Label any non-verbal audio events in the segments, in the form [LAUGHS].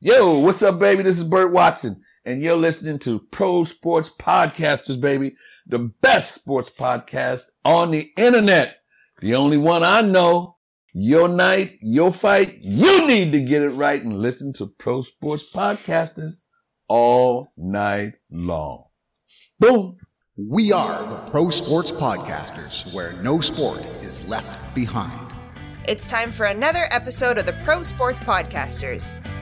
Yo, what's up, baby? This is Burt Watson, and you're listening to Pro Sports Podcasters, baby. The best sports podcast on the internet. The only one I know. Your night, your fight. You need to get it right and listen to Pro Sports Podcasters all night long. Boom. We are the Pro Sports Podcasters, where no sport is left behind. It's time for another episode of the Pro Sports Podcasters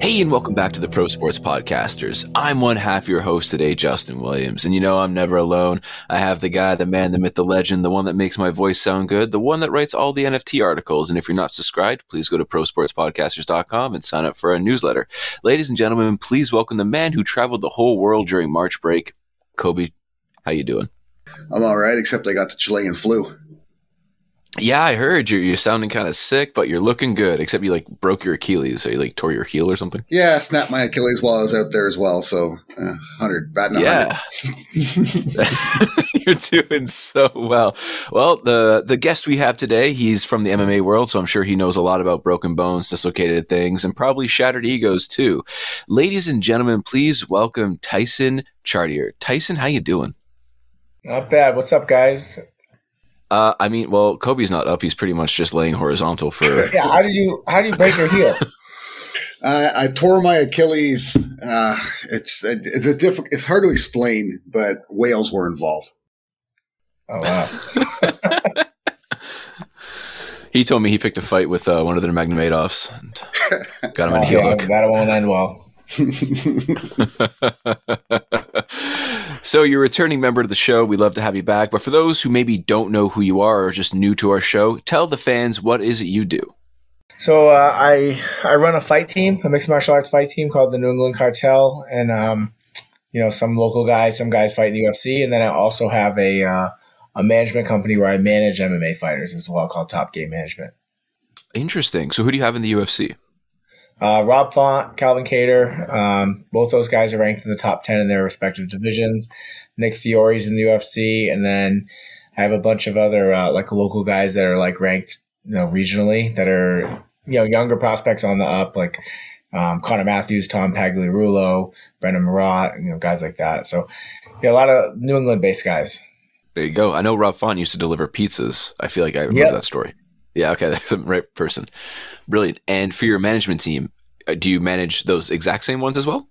Hey, and welcome back to the Pro Sports Podcasters. I'm one half your host today, Justin Williams. And you know, I'm never alone. I have the guy, the man, the myth, the legend, the one that makes my voice sound good, the one that writes all the NFT articles. And if you're not subscribed, please go to prosportspodcasters.com and sign up for our newsletter. Ladies and gentlemen, please welcome the man who traveled the whole world during March break. Kobe, how you doing? I'm all right, except I got the Chilean flu. Yeah, I heard you're, you're sounding kind of sick, but you're looking good. Except you like broke your Achilles, so you like tore your heel or something. Yeah, I snapped my Achilles while I was out there as well. So, uh, hundred, batting Yeah, [LAUGHS] you're doing so well. Well, the the guest we have today, he's from the MMA world, so I'm sure he knows a lot about broken bones, dislocated things, and probably shattered egos too. Ladies and gentlemen, please welcome Tyson Chartier. Tyson, how you doing? Not bad. What's up, guys? Uh, I mean, well, Kobe's not up. He's pretty much just laying horizontal for. [LAUGHS] Yeah, how did you how did you break your heel? [LAUGHS] Uh, I tore my Achilles. Uh, it's it's a diff- It's hard to explain, but whales were involved. Oh wow! [LAUGHS] he told me he picked a fight with uh, one of their Magnamadoffs and got him in Oh, a heel yeah, hook. that won't end well. [LAUGHS] so you're a returning member of the show. We love to have you back. But for those who maybe don't know who you are or just new to our show, tell the fans what is it you do. So uh, I I run a fight team, a mixed martial arts fight team called the New England Cartel, and um, you know some local guys, some guys fight in the UFC, and then I also have a uh, a management company where I manage MMA fighters as well, called Top Game Management. Interesting. So who do you have in the UFC? Uh, Rob Font, Calvin Kattar, um, both those guys are ranked in the top 10 in their respective divisions. Nick Fiore's in the UFC. And then I have a bunch of other, uh, like local guys that are like ranked, you know, regionally that are, you know, younger prospects on the up, like, um, Connor Matthews, Tom Pagliarulo, Brendan Marat, you know, guys like that. So, yeah, a lot of New England based guys. There you go. I know Rob Font used to deliver pizzas. I feel like I remember Yep. that story. Yeah, okay, [LAUGHS] that's the right person. Brilliant. And for your management team, uh, do you manage those exact same ones as well?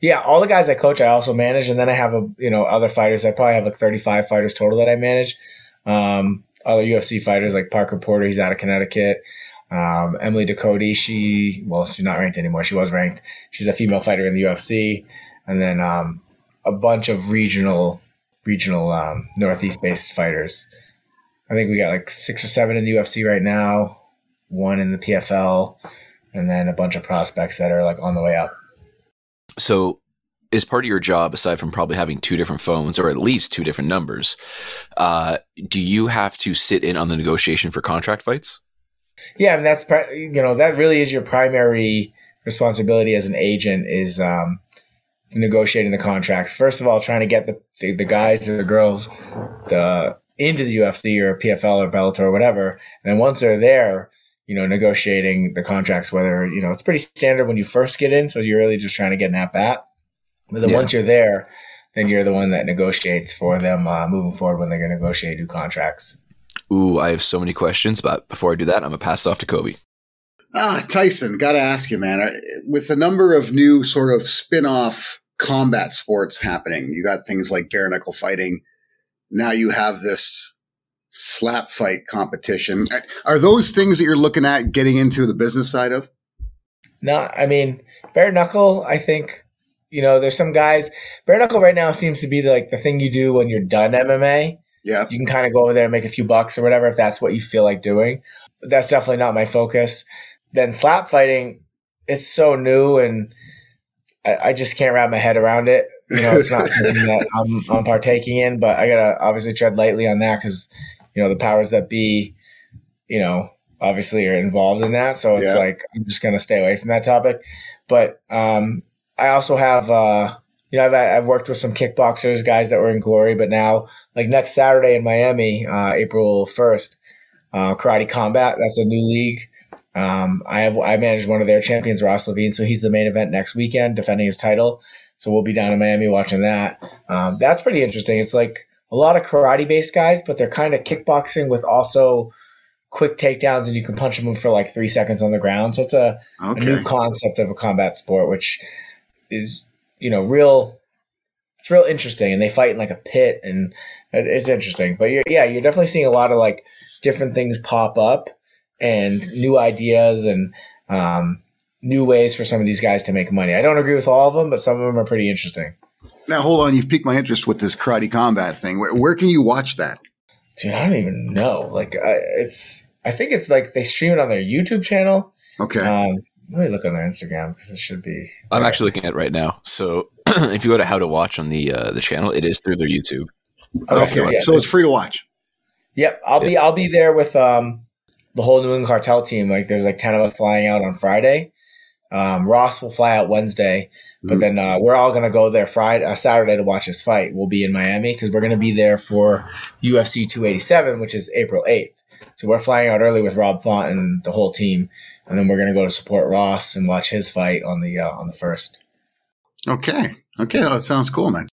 Yeah, all the guys I coach, I also manage, and then I have a you know other fighters. I probably have like thirty five fighters total that I manage. Um, other UFC fighters like Parker Porter, he's out of Connecticut. Um, Emily Ducote, she well, she's not ranked anymore. She was ranked. She's a female fighter in the UFC, and then um, a bunch of regional regional um, Northeast based fighters. I think we got like six or seven in the UFC right now, one in the PFL, and then a bunch of prospects that are like on the way up. So, is part of your job, aside from probably having two different phones or at least two different numbers, uh, do you have to sit in on the negotiation for contract fights? Yeah, and that's you know that really is your primary responsibility as an agent is um, negotiating the contracts. First of all, trying to get the the, the guys or the girls the into the UFC or PFL or Bellator or whatever, and then once they're there, you know, negotiating the contracts. Whether you know it's pretty standard when you first get in, so you're really just trying to get an at bat. But then Yeah. once you're there, then you're the one that negotiates for them uh, moving forward when they're going to negotiate new contracts. Ooh, I have so many questions, but before I do that, I'm gonna pass it off to Kobe. Ah, Tyson, got to ask you, man. With the number of new sort of spin-off combat sports happening, you got things like bare knuckle fighting. Now you have this slap fight competition. Are those things that you're looking at getting into the business side of? No, I mean bare knuckle. I think you know there's some guys. Bare knuckle right now seems to be the, like the thing you do when you're done MMA. Yeah. You can kind of go over there and make a few bucks or whatever if that's what you feel like doing. But that's definitely not my focus. Then slap fighting, it's so new and I, I, just can't wrap my head around it. You know, it's not [LAUGHS] something that I'm, I'm partaking in, but I gotta obviously tread lightly on that because you know the powers that be, you know, obviously are involved in that. So it's yeah. like I'm just gonna stay away from that topic. But um, I also have. Uh, you know, I've, I've worked with some kickboxers, guys that were in Glory, but now, like next Saturday in Miami, uh, April 1st, uh, Karate Combat, that's a new league. Um, I have I manage one of their champions, Ross Levine, so he's the main event next weekend, defending his title. So we'll be down in Miami watching that. Um, that's pretty interesting. It's like a lot of karate based guys, but they're kind of kickboxing with also quick takedowns, and you can punch them for like three seconds on the ground. So it's a, okay. a new concept of a combat sport, which is you know, real. It's real interesting, and they fight in like a pit, and it's interesting. But you're, yeah, you're definitely seeing a lot of like different things pop up, and new ideas, and um, new ways for some of these guys to make money. I don't agree with all of them, but some of them are pretty interesting. Now, hold on. You've piqued my interest with this karate combat thing. Where, where can you watch that? Dude, I don't even know. Like, I, it's. I think it's like they stream it on their YouTube channel. Okay. Um, let me look on their Instagram because it should be. I'm actually looking at it right now. So [CLEARS THROAT] if you go to how to watch on the uh, the channel, it is through their YouTube. Okay, yeah. so it's free to watch. Yep, I'll be I'll be there with um the whole New England Cartel team. Like there's like ten of us flying out on Friday. Um, Ross will fly out Wednesday, but mm-hmm. then uh, we're all gonna go there Friday, uh, Saturday to watch his fight. We'll be in Miami because we're gonna be there for UFC 287, which is April 8th. So we're flying out early with Rob Font and the whole team and then we're going to go to support Ross and watch his fight on the uh, on the first. Okay, okay, that sounds cool, man.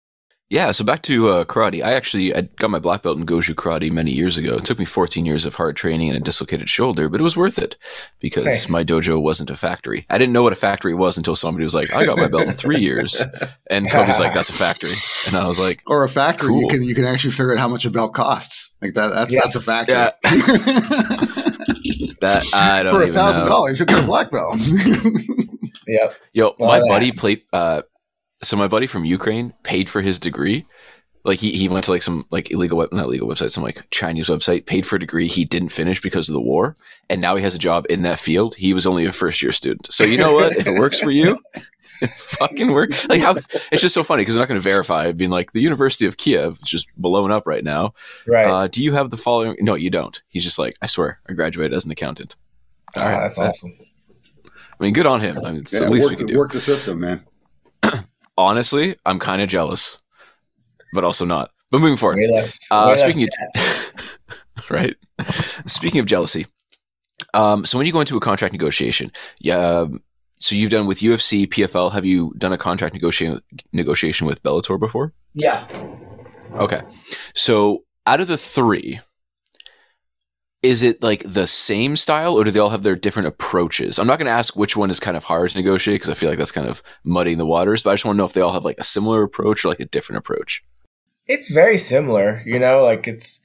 Yeah, so back to uh, karate. I actually I got my black belt in Goju karate many years ago. It took me 14 years of hard training and a dislocated shoulder, but it was worth it because nice. my dojo wasn't a factory. I didn't know what a factory was until somebody was like, "I got my belt in three years," and [LAUGHS] Cody's like, "That's a factory," and I was like, "Or a factory? Cool. You can you can actually figure out how much a belt costs. Like that. That's yeah. that's a factory." Yeah. [LAUGHS] That I don't for a thousand dollars, you get a black belt. [LAUGHS] yep. Yo, my buddy played. Uh, so my buddy from Ukraine paid for his degree. Like he, he went to like some like illegal web, not illegal website, some like Chinese website, paid for a degree he didn't finish because of the war, and now he has a job in that field. He was only a first year student. So you know what? if it works for you, [LAUGHS] it fucking work. Like how it's just so funny because they're not going to verify being like the University of Kiev is just blown up right now. Right. Uh, do you have the following? No, you don't. He's just like, I swear, I graduated as an accountant. All right, that's awesome. I mean, good on him. I mean, it's yeah, the least work, we can do. Work the system, man. Honestly, I'm kind of jealous, but also not. But moving forward, less, uh, speaking of [LAUGHS] right, speaking of jealousy, um, so when you go into a contract negotiation, yeah, so you've done with UFC, PFL. Have you done a contract negotiation negotiation with Bellator before? Yeah. Okay. So out of the three, is it like the same style or do they all have their different approaches? I'm not going to ask which one is kind of hard to negotiate because I feel like that's kind of muddying the waters, but I just want to know if they all have like a similar approach or like a different approach. It's very similar, you know, like it's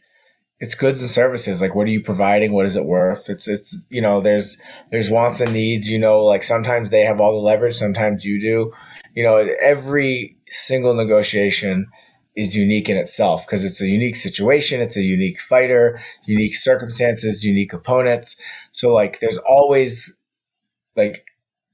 it's goods and services like what are you providing what is it worth it's it's you know there's there's wants and needs you know like sometimes they have all the leverage sometimes you do you know every single negotiation is unique in itself because it's a unique situation it's a unique fighter unique circumstances unique opponents so like there's always like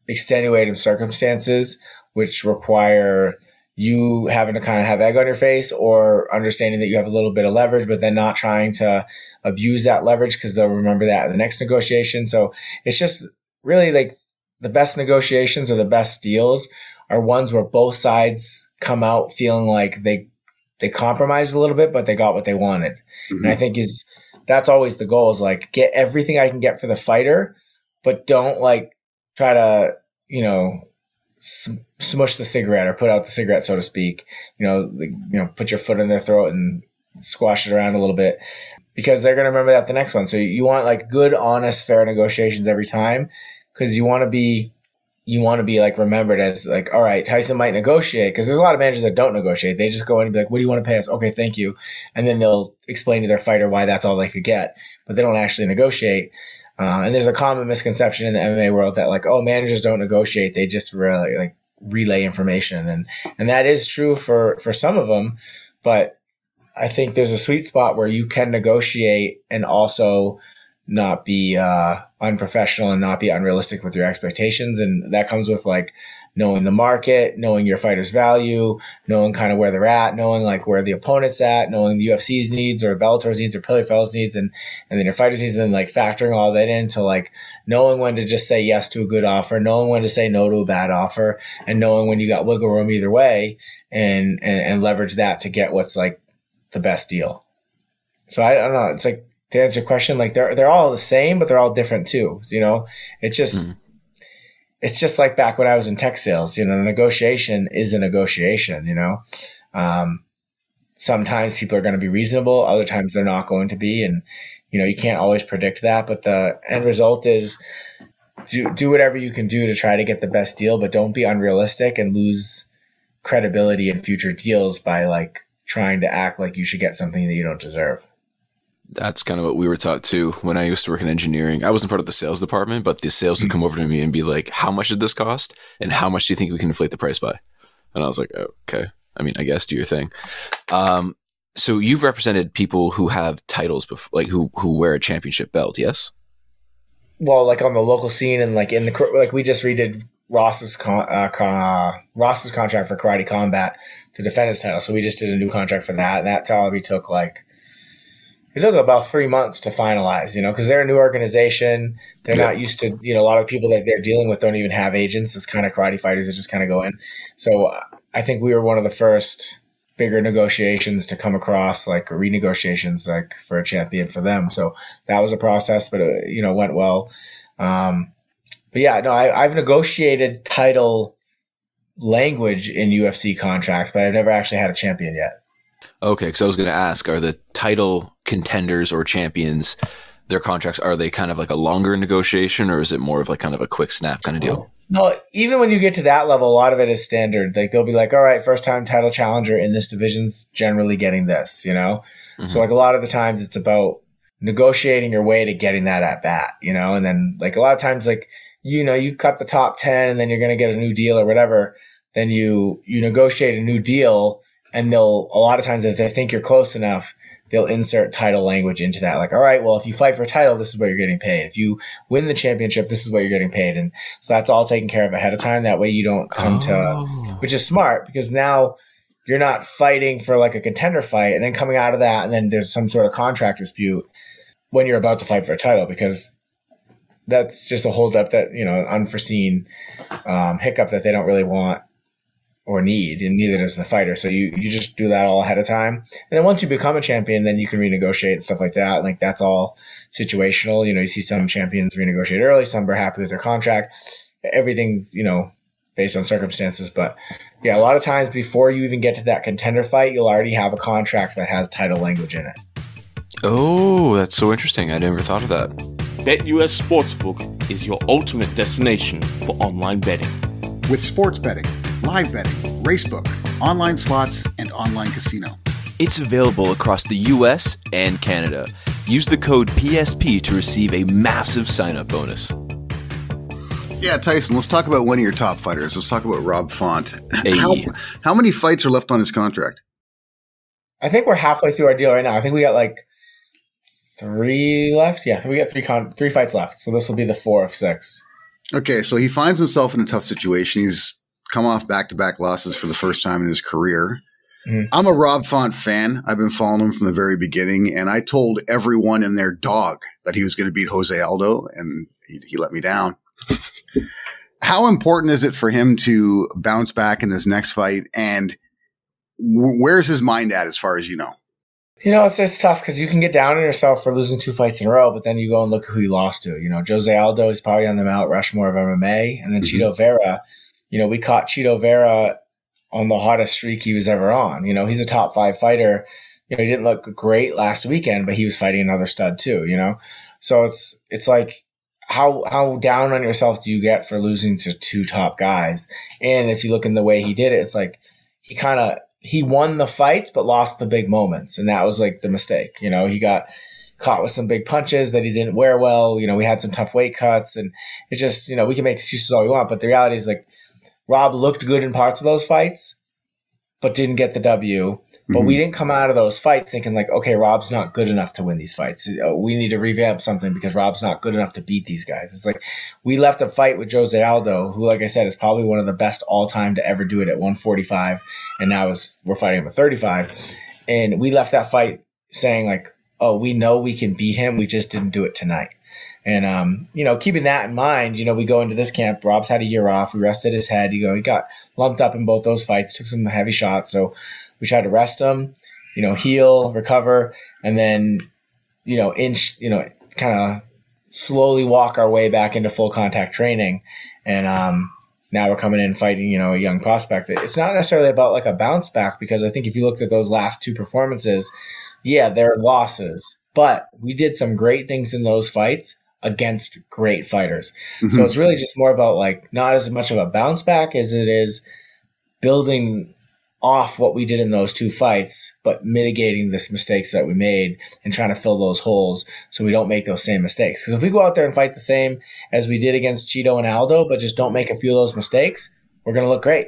extenuating circumstances which require you having to kind of have egg on your face or understanding that you have a little bit of leverage, but then not trying to abuse that leverage because they'll remember that in the next negotiation. So it's just really like the best negotiations or the best deals are ones where both sides come out feeling like they they compromised a little bit, but they got what they wanted. Mm-hmm. And I mm-hmm. think is that's always the goal is like get everything I can get for the fighter, but don't like try to, you know, smush the cigarette or put out the cigarette, so to speak. You know, like, you know, put your foot in their throat and squash it around a little bit because they're going to remember that the next one. So you want like good, honest, fair negotiations every time because you want to be you want to be like remembered as like, all right, Tyson might negotiate because there's a lot of managers that don't negotiate. They just go in and be like, what do you want to pay us? Okay, thank you. And then they'll explain to their fighter why that's all they could get, but they don't actually negotiate. Uh, and there's a common misconception in the MMA world that like, oh, managers don't negotiate; they just really like relay information, and and that is true for for some of them. But I think there's a sweet spot where you can negotiate and also not be uh, unprofessional and not be unrealistic with your expectations, and that comes with like knowing the market, knowing your fighter's value, knowing kind of where they're at, knowing like where the opponent's at, knowing the UFC's needs or Bellator's needs or Pillar needs, and and then your fighter's needs, and like factoring all that into like knowing when to just say yes to a good offer, knowing when to say no to a bad offer, and knowing when you got wiggle room either way, and and, and leverage that to get what's like the best deal. So I, I don't know. It's like to answer your question, like they're they're all the same, but they're all different too. You know, it's just. Mm. It's just like back when I was in tech sales, you know, negotiation is a negotiation, you know. Um, sometimes people are going to be reasonable, other times they're not going to be. And, you know, you can't always predict that, but the end result is do, do whatever you can do to try to get the best deal, but don't be unrealistic and lose credibility in future deals by like trying to act like you should get something that you don't deserve. That's kind of what we were taught too when I used to work in engineering. I wasn't part of the sales department, but the sales would mm. come over to me and be like, "How much did this cost? And how much do you think we can inflate the price by?" And I was like, "Okay. I mean, I guess do your thing." Um, so you've represented people who have titles, before, like who who wear a championship belt, yes? Well, like on the local scene and like in the like we just redid Ross's con, uh, con, uh, Ross's contract for Karate Combat to defend his title, so we just did a new contract for that, and that probably took like it took about three months to finalize, you know, because they're a new organization. They're yeah. not used to, you know, a lot of people that they're dealing with don't even have agents. It's kind of karate fighters that just kind of go in. So uh, I think we were one of the first bigger negotiations to come across, like renegotiations, like for a champion for them. So that was a process, but it, you know, went well. Um, but yeah, no, I, I've negotiated title language in UFC contracts, but I've never actually had a champion yet. Okay, because I was going to ask, are the title contenders or champions, their contracts, are they kind of like a longer negotiation or is it more of like kind of a quick snap kind of deal? No, even when you get to that level, a lot of it is standard. Like they'll be like, all right, first time title challenger in this division's generally getting this, you know? Mm-hmm. So like a lot of the times it's about negotiating your way to getting that at bat, you know? And then like a lot of times, like, you know, you cut the top 10 and then you're going to get a new deal or whatever. Then you, you negotiate a new deal and they'll, a lot of times if they think you're close enough, they'll insert title language into that. Like, all right, well, if you fight for a title, this is what you're getting paid. If you win the championship, this is what you're getting paid. And so that's all taken care of ahead of time. That way you don't come oh. to, which is smart because now you're not fighting for like a contender fight and then coming out of that and then there's some sort of contract dispute when you're about to fight for a title because that's just a holdup that, you know, an unforeseen um, hiccup that they don't really want or need, and neither does the fighter. So you, you just do that all ahead of time. And then once you become a champion, then you can renegotiate and stuff like that. Like that's all situational. You know, you see some champions renegotiate early, some are happy with their contract. Everything, you know, based on circumstances. But yeah, a lot of times before you even get to that contender fight, you'll already have a contract that has title language in it. Oh, that's so interesting. I never thought of that. BetUS Sportsbook is your ultimate destination for online betting. With sports betting live betting, racebook, online slots, and online casino. It's available across the US and Canada. Use the code PSP to receive a massive sign up bonus. Yeah, Tyson, let's talk about one of your top fighters. Let's talk about Rob Font. Hey. How, how many fights are left on his contract? I think we're halfway through our deal right now. I think we got like three left. Yeah, we got three con- three fights left. So this will be the four of six. Okay, so he finds himself in a tough situation. He's come off back to back losses for the first time in his career. Mm. I'm a Rob Font fan. I've been following him from the very beginning, and I told everyone and their dog that he was going to beat Jose Aldo, and he, he let me down. How important is it for him to bounce back in this next fight? And w- where's his mind at, as far as you know? You know, it's, it's tough because you can get down on yourself for losing two fights in a row, but then you go and look who you lost to. You know, Jose Aldo is probably on the Mount Rushmore of MMA, and then mm-hmm. Chito Vera you know, we caught Chito Vera on the hottest streak he was ever on. You know, he's a top five fighter. You know, he didn't look great last weekend, but he was fighting another stud too, you know? So it's it's like how how down on yourself do you get for losing to two top guys? And if you look in the way he did it, it's like he kind of he won the fights but lost the big moments, and that was like the mistake. You know, he got caught with some big punches that he didn't wear well. You know, we had some tough weight cuts, and it's just you know we can make excuses all we want, but the reality is like Rob looked good in parts of those fights, but didn't get the W. But Mhm. we didn't come out of those fights thinking like, okay, Rob's not good enough to win these fights. Uh, We need to revamp something because Rob's not good enough to beat these guys. It's like we left a fight with Jose Aldo, who, like I said, is probably one of the best all time to ever do it at 145, and now is we're fighting him at 35, and we left that fight saying like, oh, we know we can beat him, we just didn't do it tonight. And um, you know, keeping that in mind, you know, we go into this camp. Rob's had a year off. We rested his head. You know, he got lumped up in both those fights. Took some heavy shots, so we tried to rest him. You know, heal, recover, and then you know, inch. You know, kind of slowly walk our way back into full contact training. And um, now we're coming in fighting. You know, a young prospect. It's not necessarily about like a bounce back because I think if you looked at those last two performances, yeah, they're losses, but we did some great things in those fights against great fighters. So Mhm. it's really just more about like not as much of a bounce back as it is building off what we did in those two fights, but mitigating this mistakes that we made and trying to fill those holes so we don't make those same mistakes. Because if we go out there and fight the same as we did against Chito and Aldo, but just don't make a few of those mistakes, we're going to look great.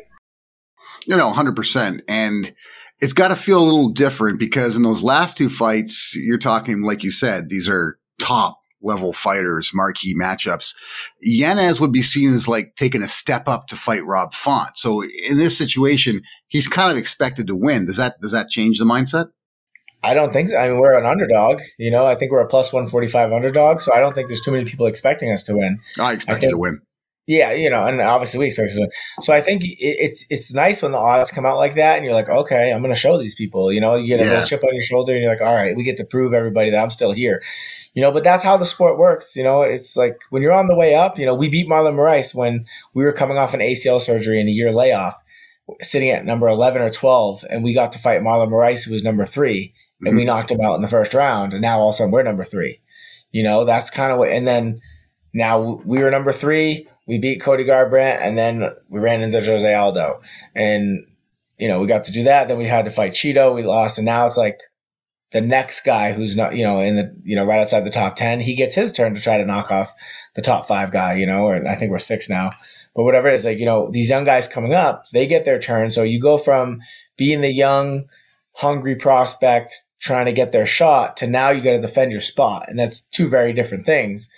You know, 100%. And it's got to feel a little different because in those last two fights, you're talking, like you said, these are top level fighters, marquee matchups. Yanez would be seen as like taking a step up to fight Rob Font. So in this situation, he's kind of expected to win. Does that, does that change the mindset? I don't think. So. I mean, we're an underdog. You know, I think we're a plus one forty five underdog. So I don't think there's too many people expecting us to win. I expect think- you to win. Yeah, you know, and obviously we expect. So I think it's it's nice when the odds come out like that, and you're like, okay, I'm going to show these people. You know, you get a Yeah. little chip on your shoulder, and you're like, all right, we get to prove everybody that I'm still here. You know, but that's how the sport works. You know, it's like when you're on the way up. You know, we beat Marlon Moraes when we were coming off an ACL surgery and a year layoff, sitting at number 11 or 12, and we got to fight Marlon Moraes, who was number three, and we mm-hmm. knocked him out in the first round, and now all of a sudden we're number three. You know, that's kind of what, and then now we were number three. We beat Cody Garbrandt, and then we ran into Jose Aldo, and you know we got to do that. Then we had to fight Chito. We lost, and now it's like the next guy who's not, you know, in the you know right outside the top ten. He gets his turn to try to knock off the top five guy. You know, or I think we're six now, but whatever it is, like you know these young guys coming up, they get their turn. So you go from being the young, hungry prospect trying to get their shot to now you got to defend your spot, and that's two very different things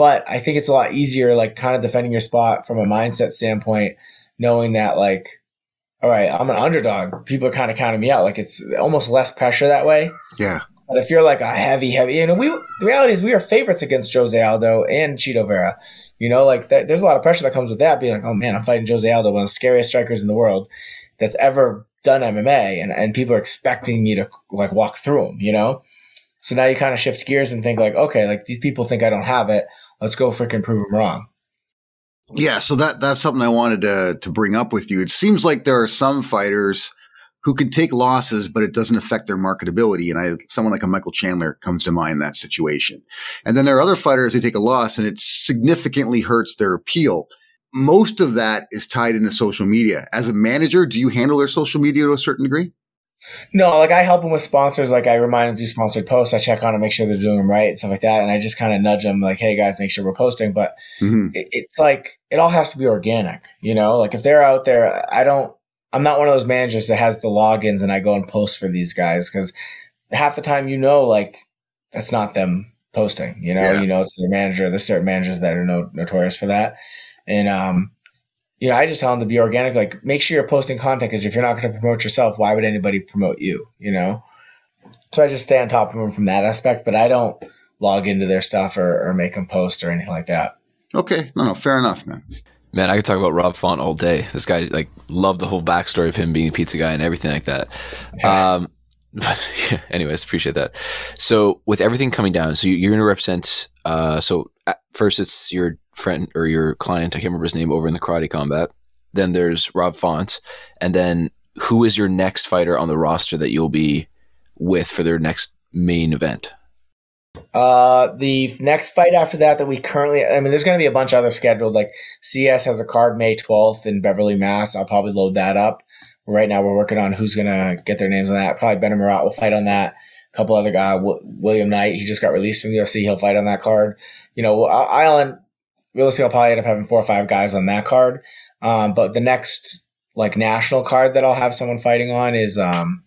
but I think it's a lot easier, like kind of defending your spot from a mindset standpoint, knowing that like, all right, I'm an underdog. People are kind of counting me out. Like it's almost less pressure that way. Yeah. But if you're like a heavy, heavy, you know, we the reality is we are favorites against Jose Aldo and Chito Vera. You know, like that, there's a lot of pressure that comes with that. Being like, oh man, I'm fighting Jose Aldo, one of the scariest strikers in the world that's ever done MMA, and and people are expecting me to like walk through him. You know. So now you kind of shift gears and think like, okay, like these people think I don't have it. Let's go freaking prove them wrong. Yeah, so that that's something I wanted to to bring up with you. It seems like there are some fighters who can take losses, but it doesn't affect their marketability. And I, someone like a Michael Chandler comes to mind in that situation. And then there are other fighters who take a loss and it significantly hurts their appeal. Most of that is tied into social media. As a manager, do you handle their social media to a certain degree? No, like I help them with sponsors. Like I remind them to do sponsored posts. I check on them, make sure they're doing them right, and stuff like that. And I just kind of nudge them, like, "Hey guys, make sure we're posting." But hmm it, it's like it all has to be organic, you know. Like if they're out there, I don't. I'm not one of those managers that has the logins and I go and post for these guys because half the time, you know, like that's not them posting. You know, Yeah. you know, it's their manager. There's certain managers that are no, notorious for that, and um, you know, I just tell them to be organic. Like, make sure you're posting content because if you're not going to promote yourself, why would anybody promote you? You know. So I just stay on top of them from that aspect, but I don't log into their stuff or, or make them post or anything like that. Okay, no, no, fair enough, man. Man, I could talk about Rob Font all day. This guy, like, loved the whole backstory of him being a pizza guy and everything like that. [LAUGHS] Um, but [LAUGHS] yeah, anyways, appreciate that. So, with everything coming down, so you- you're going to represent. Uh, so at first, it's your friend or your client. I can't remember his name over in the karate combat. Then there's Rob Font, and then who is your next fighter on the roster that you'll be with for their next main event? Uh, the next fight after that that we currently, I mean, there's going to be a bunch of other scheduled. Like CS has a card May 12th in Beverly, Mass. I'll probably load that up. Right now, we're working on who's going to get their names on that. Probably Ben Marat will fight on that. A couple other guy, w- William Knight, he just got released from the UFC. He'll fight on that card. You know, I- I'll realistically, I'll probably end up having four or five guys on that card. Um, but the next like national card that I'll have someone fighting on is um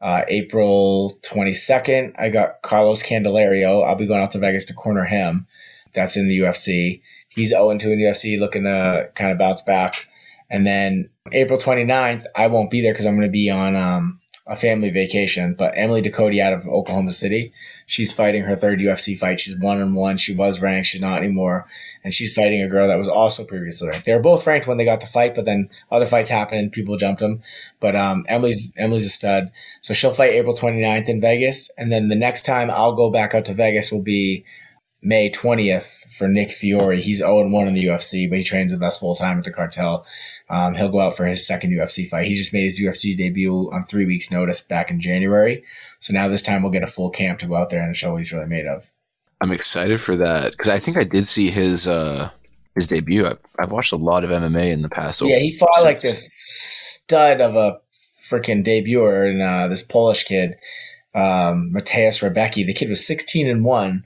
uh, April 22nd. I got Carlos Candelario. I'll be going out to Vegas to corner him. That's in the UFC. He's 0 2 in the UFC, looking to kind of bounce back. And then April 29th, I won't be there because I'm going to be on um, a family vacation. But Emily Ducote out of Oklahoma City, she's fighting her third UFC fight. She's one and one. She was ranked. She's not anymore. And she's fighting a girl that was also previously ranked. They were both ranked when they got the fight, but then other fights happened and people jumped them. But um, Emily's Emily's a stud. So she'll fight April 29th in Vegas. And then the next time I'll go back out to Vegas will be May 20th for Nick Fiore. He's 0 1 in the UFC, but he trains with us full time at the cartel. Um, he'll go out for his second UFC fight. He just made his UFC debut on three weeks' notice back in January. So now this time we'll get a full camp to go out there and show what he's really made of. I'm excited for that because I think I did see his uh his debut. I, I've watched a lot of MMA in the past. Yeah, he fought like this stud of a freaking debuter and uh, this Polish kid, um, Mateusz Rebecki. The kid was 16 and one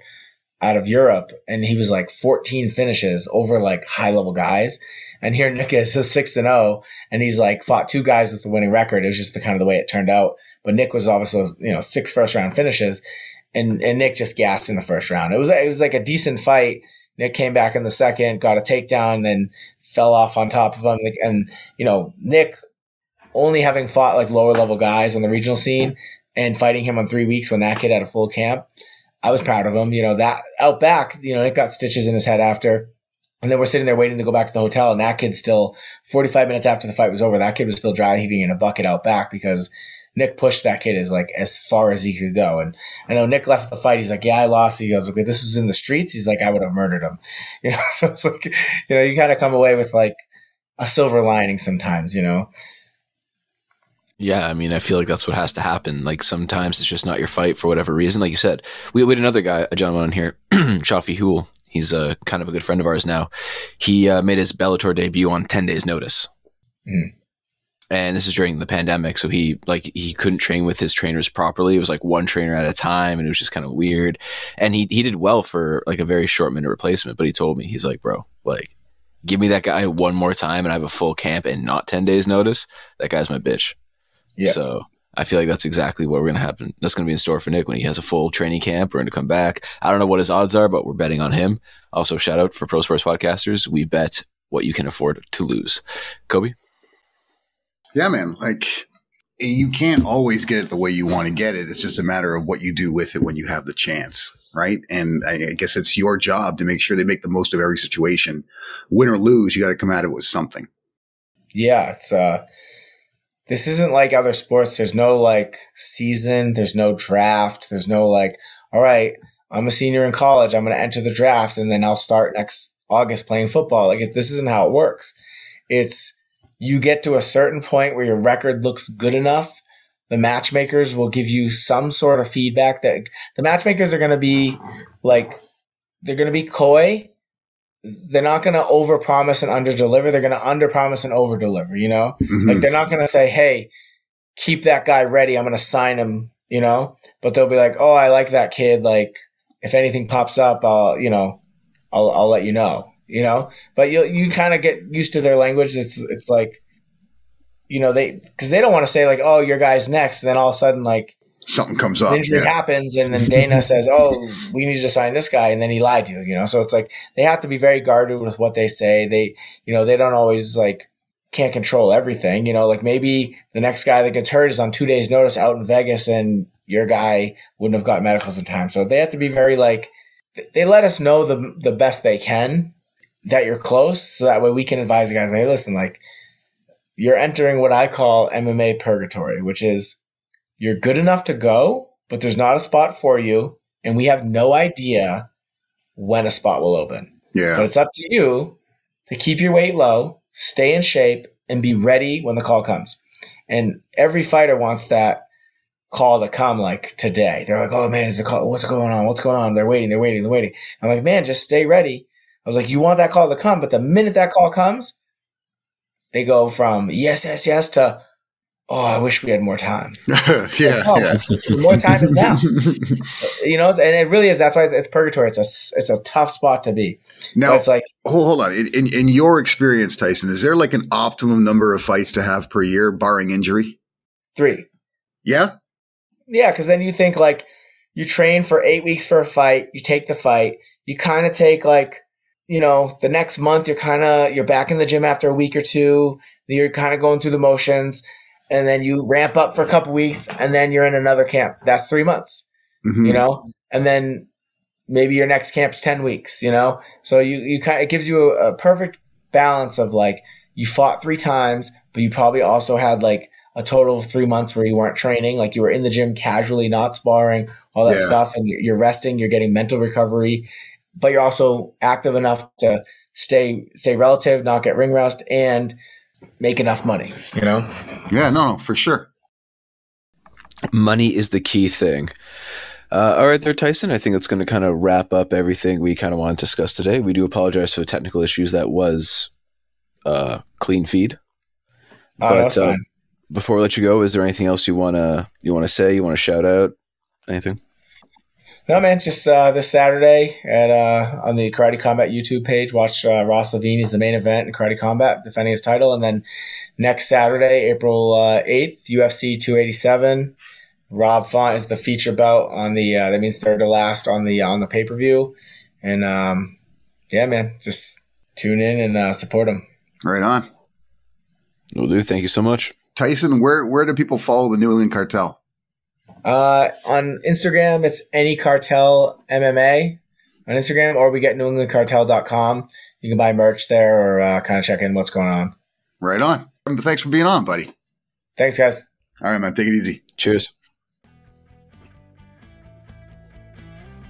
out of Europe, and he was like 14 finishes over like high level guys. And here Nick is six and zero, and he's like fought two guys with the winning record. It was just the kind of the way it turned out. But Nick was obviously you know six first round finishes, and and Nick just gapped in the first round. It was it was like a decent fight. Nick came back in the second, got a takedown, and fell off on top of him. And you know Nick only having fought like lower level guys on the regional scene and fighting him on three weeks when that kid had a full camp I was proud of him. You know, that out back, you know, it got stitches in his head after. And then we're sitting there waiting to go back to the hotel, and that kid still, 45 minutes after the fight was over, that kid was still dry heaving in a bucket out back because Nick pushed that kid as like as far as he could go. And I know Nick left the fight. He's like, "Yeah, I lost." He goes, "Okay, this was in the streets." He's like, "I would have murdered him." [LAUGHS] You know, [LAUGHS] so it's like, you know, you kind of come away with like a silver lining sometimes. You know. Yeah, I mean, I feel like that's what has to happen. Like sometimes it's just not your fight for whatever reason. Like you said, we, we had another guy, a gentleman on here, [CLEARS THROAT] Shafi Hool. He's a kind of a good friend of ours now. He uh, made his Bellator debut on ten days' notice, mm. and this is during the pandemic. So he like he couldn't train with his trainers properly. It was like one trainer at a time, and it was just kind of weird. And he he did well for like a very short minute replacement. But he told me he's like, bro, like give me that guy one more time, and I have a full camp and not ten days' notice. That guy's my bitch. Yeah. So I feel like that's exactly what we're going to happen. That's going to be in store for Nick when he has a full training camp. We're going to come back. I don't know what his odds are, but we're betting on him. Also, shout out for Pro Sports Podcasters. We bet what you can afford to lose. Kobe? Yeah, man. Like, you can't always get it the way you want to get it. It's just a matter of what you do with it when you have the chance, right? And I guess it's your job to make sure they make the most of every situation. Win or lose, you got to come at it with something. Yeah, it's uh this isn't like other sports. There's no like season, there's no draft, there's no like, all right, I'm a senior in college, I'm going to enter the draft and then I'll start next August playing football. Like this isn't how it works. It's you get to a certain point where your record looks good enough. The matchmakers will give you some sort of feedback that the matchmakers are going to be like, they're going to be coy they're not going to overpromise and underdeliver. They're going to underpromise and overdeliver. You know, mm-hmm. like they're not going to say, "Hey, keep that guy ready. I'm going to sign him." You know, but they'll be like, "Oh, I like that kid. Like, if anything pops up, I'll, you know, I'll, I'll let you know." You know, but you you kind of get used to their language. It's it's like, you know, they because they don't want to say like, "Oh, your guy's next," and then all of a sudden, like, something comes up. Injury yeah. happens, and then Dana [LAUGHS] says, "Oh, we need to sign this guy," and then he lied to you. You know, so it's like they have to be very guarded with what they say. They, you know, they don't always like can't control everything. You know, like maybe the next guy that gets hurt is on two days' notice out in Vegas, and your guy wouldn't have got medicals in time. So they have to be very like they let us know the the best they can that you're close, so that way we can advise the guys. Hey, listen, like you're entering what I call MMA purgatory, which is you're good enough to go, but there's not a spot for you, and we have no idea when a spot will open. Yeah. But it's up to you to keep your weight low, stay in shape, and be ready when the call comes. And every fighter wants that call to come like today. They're like, oh man, is the call? What's going on? What's going on? They're waiting, they're waiting, they're waiting. I'm like, man, just stay ready. I was like, you want that call to come, but the minute that call comes, they go from yes, yes, yes to oh, I wish we had more time. [LAUGHS] yeah, Oh, yeah. more time is now. [LAUGHS] You know, and it really is. That's why it's, it's purgatory. It's a it's a tough spot to be. now, it's like hold, hold on. In, in, in your experience, Tyson, is there like an optimum number of fights to have per year, barring injury? three. Yeah. Yeah, because then you think like you train for eight weeks for a fight, you take the fight, you kind of take like, you know, the next month you're kind of you're back in the gym after a week or two, you're kind of going through the motions, and then you ramp up for a couple weeks, and then you're in another camp. That's three months, Mhm. you know, and then maybe your next camp's ten weeks, you know. So you you kind of it gives you a, a perfect balance of like you fought three times, but you probably also had like a total of three months where you weren't training, like you were in the gym casually, not sparring, all that Yeah. stuff, and you're you're resting, you're getting mental recovery, but you're also active enough to stay stay relative, not get ring rust, and make enough money. You know, Yeah, no, no, for sure. Money is the key thing. Uh, all right, there, Tyson. I think that's going to kind of wrap up everything we kind of want to discuss today. We do apologize for the technical issues. That was uh, clean feed. Oh, But, that's uh. Before I let you go, is there anything else you wanna you wanna say? You want to shout out? Anything? No, man, just uh, this Saturday at uh, on the Karate Combat YouTube page, watch uh, Ross Levine. He's the main event in Karate Combat, defending his title, and then next Saturday, April uh, eighth, UFC 287. Rob Font is the feature bout on the. Uh, that means third to last on the on the pay per view, and um, yeah, man, just tune in and uh, support him. Right on. Will do. Thank you so much. Tyson, where where do people follow the New England Cartel? Uh, on Instagram, it's any cartel MMA on Instagram, or we get newenglandcartel.com. You can buy merch there or uh, kind of check in what's going on. Right on. Thanks for being on, buddy. Thanks, guys. All right, man. Take it easy. Cheers.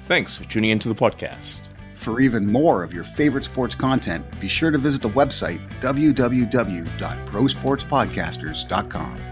Thanks for tuning into the podcast. For even more of your favorite sports content, be sure to visit the website www.prosportspodcasters.com.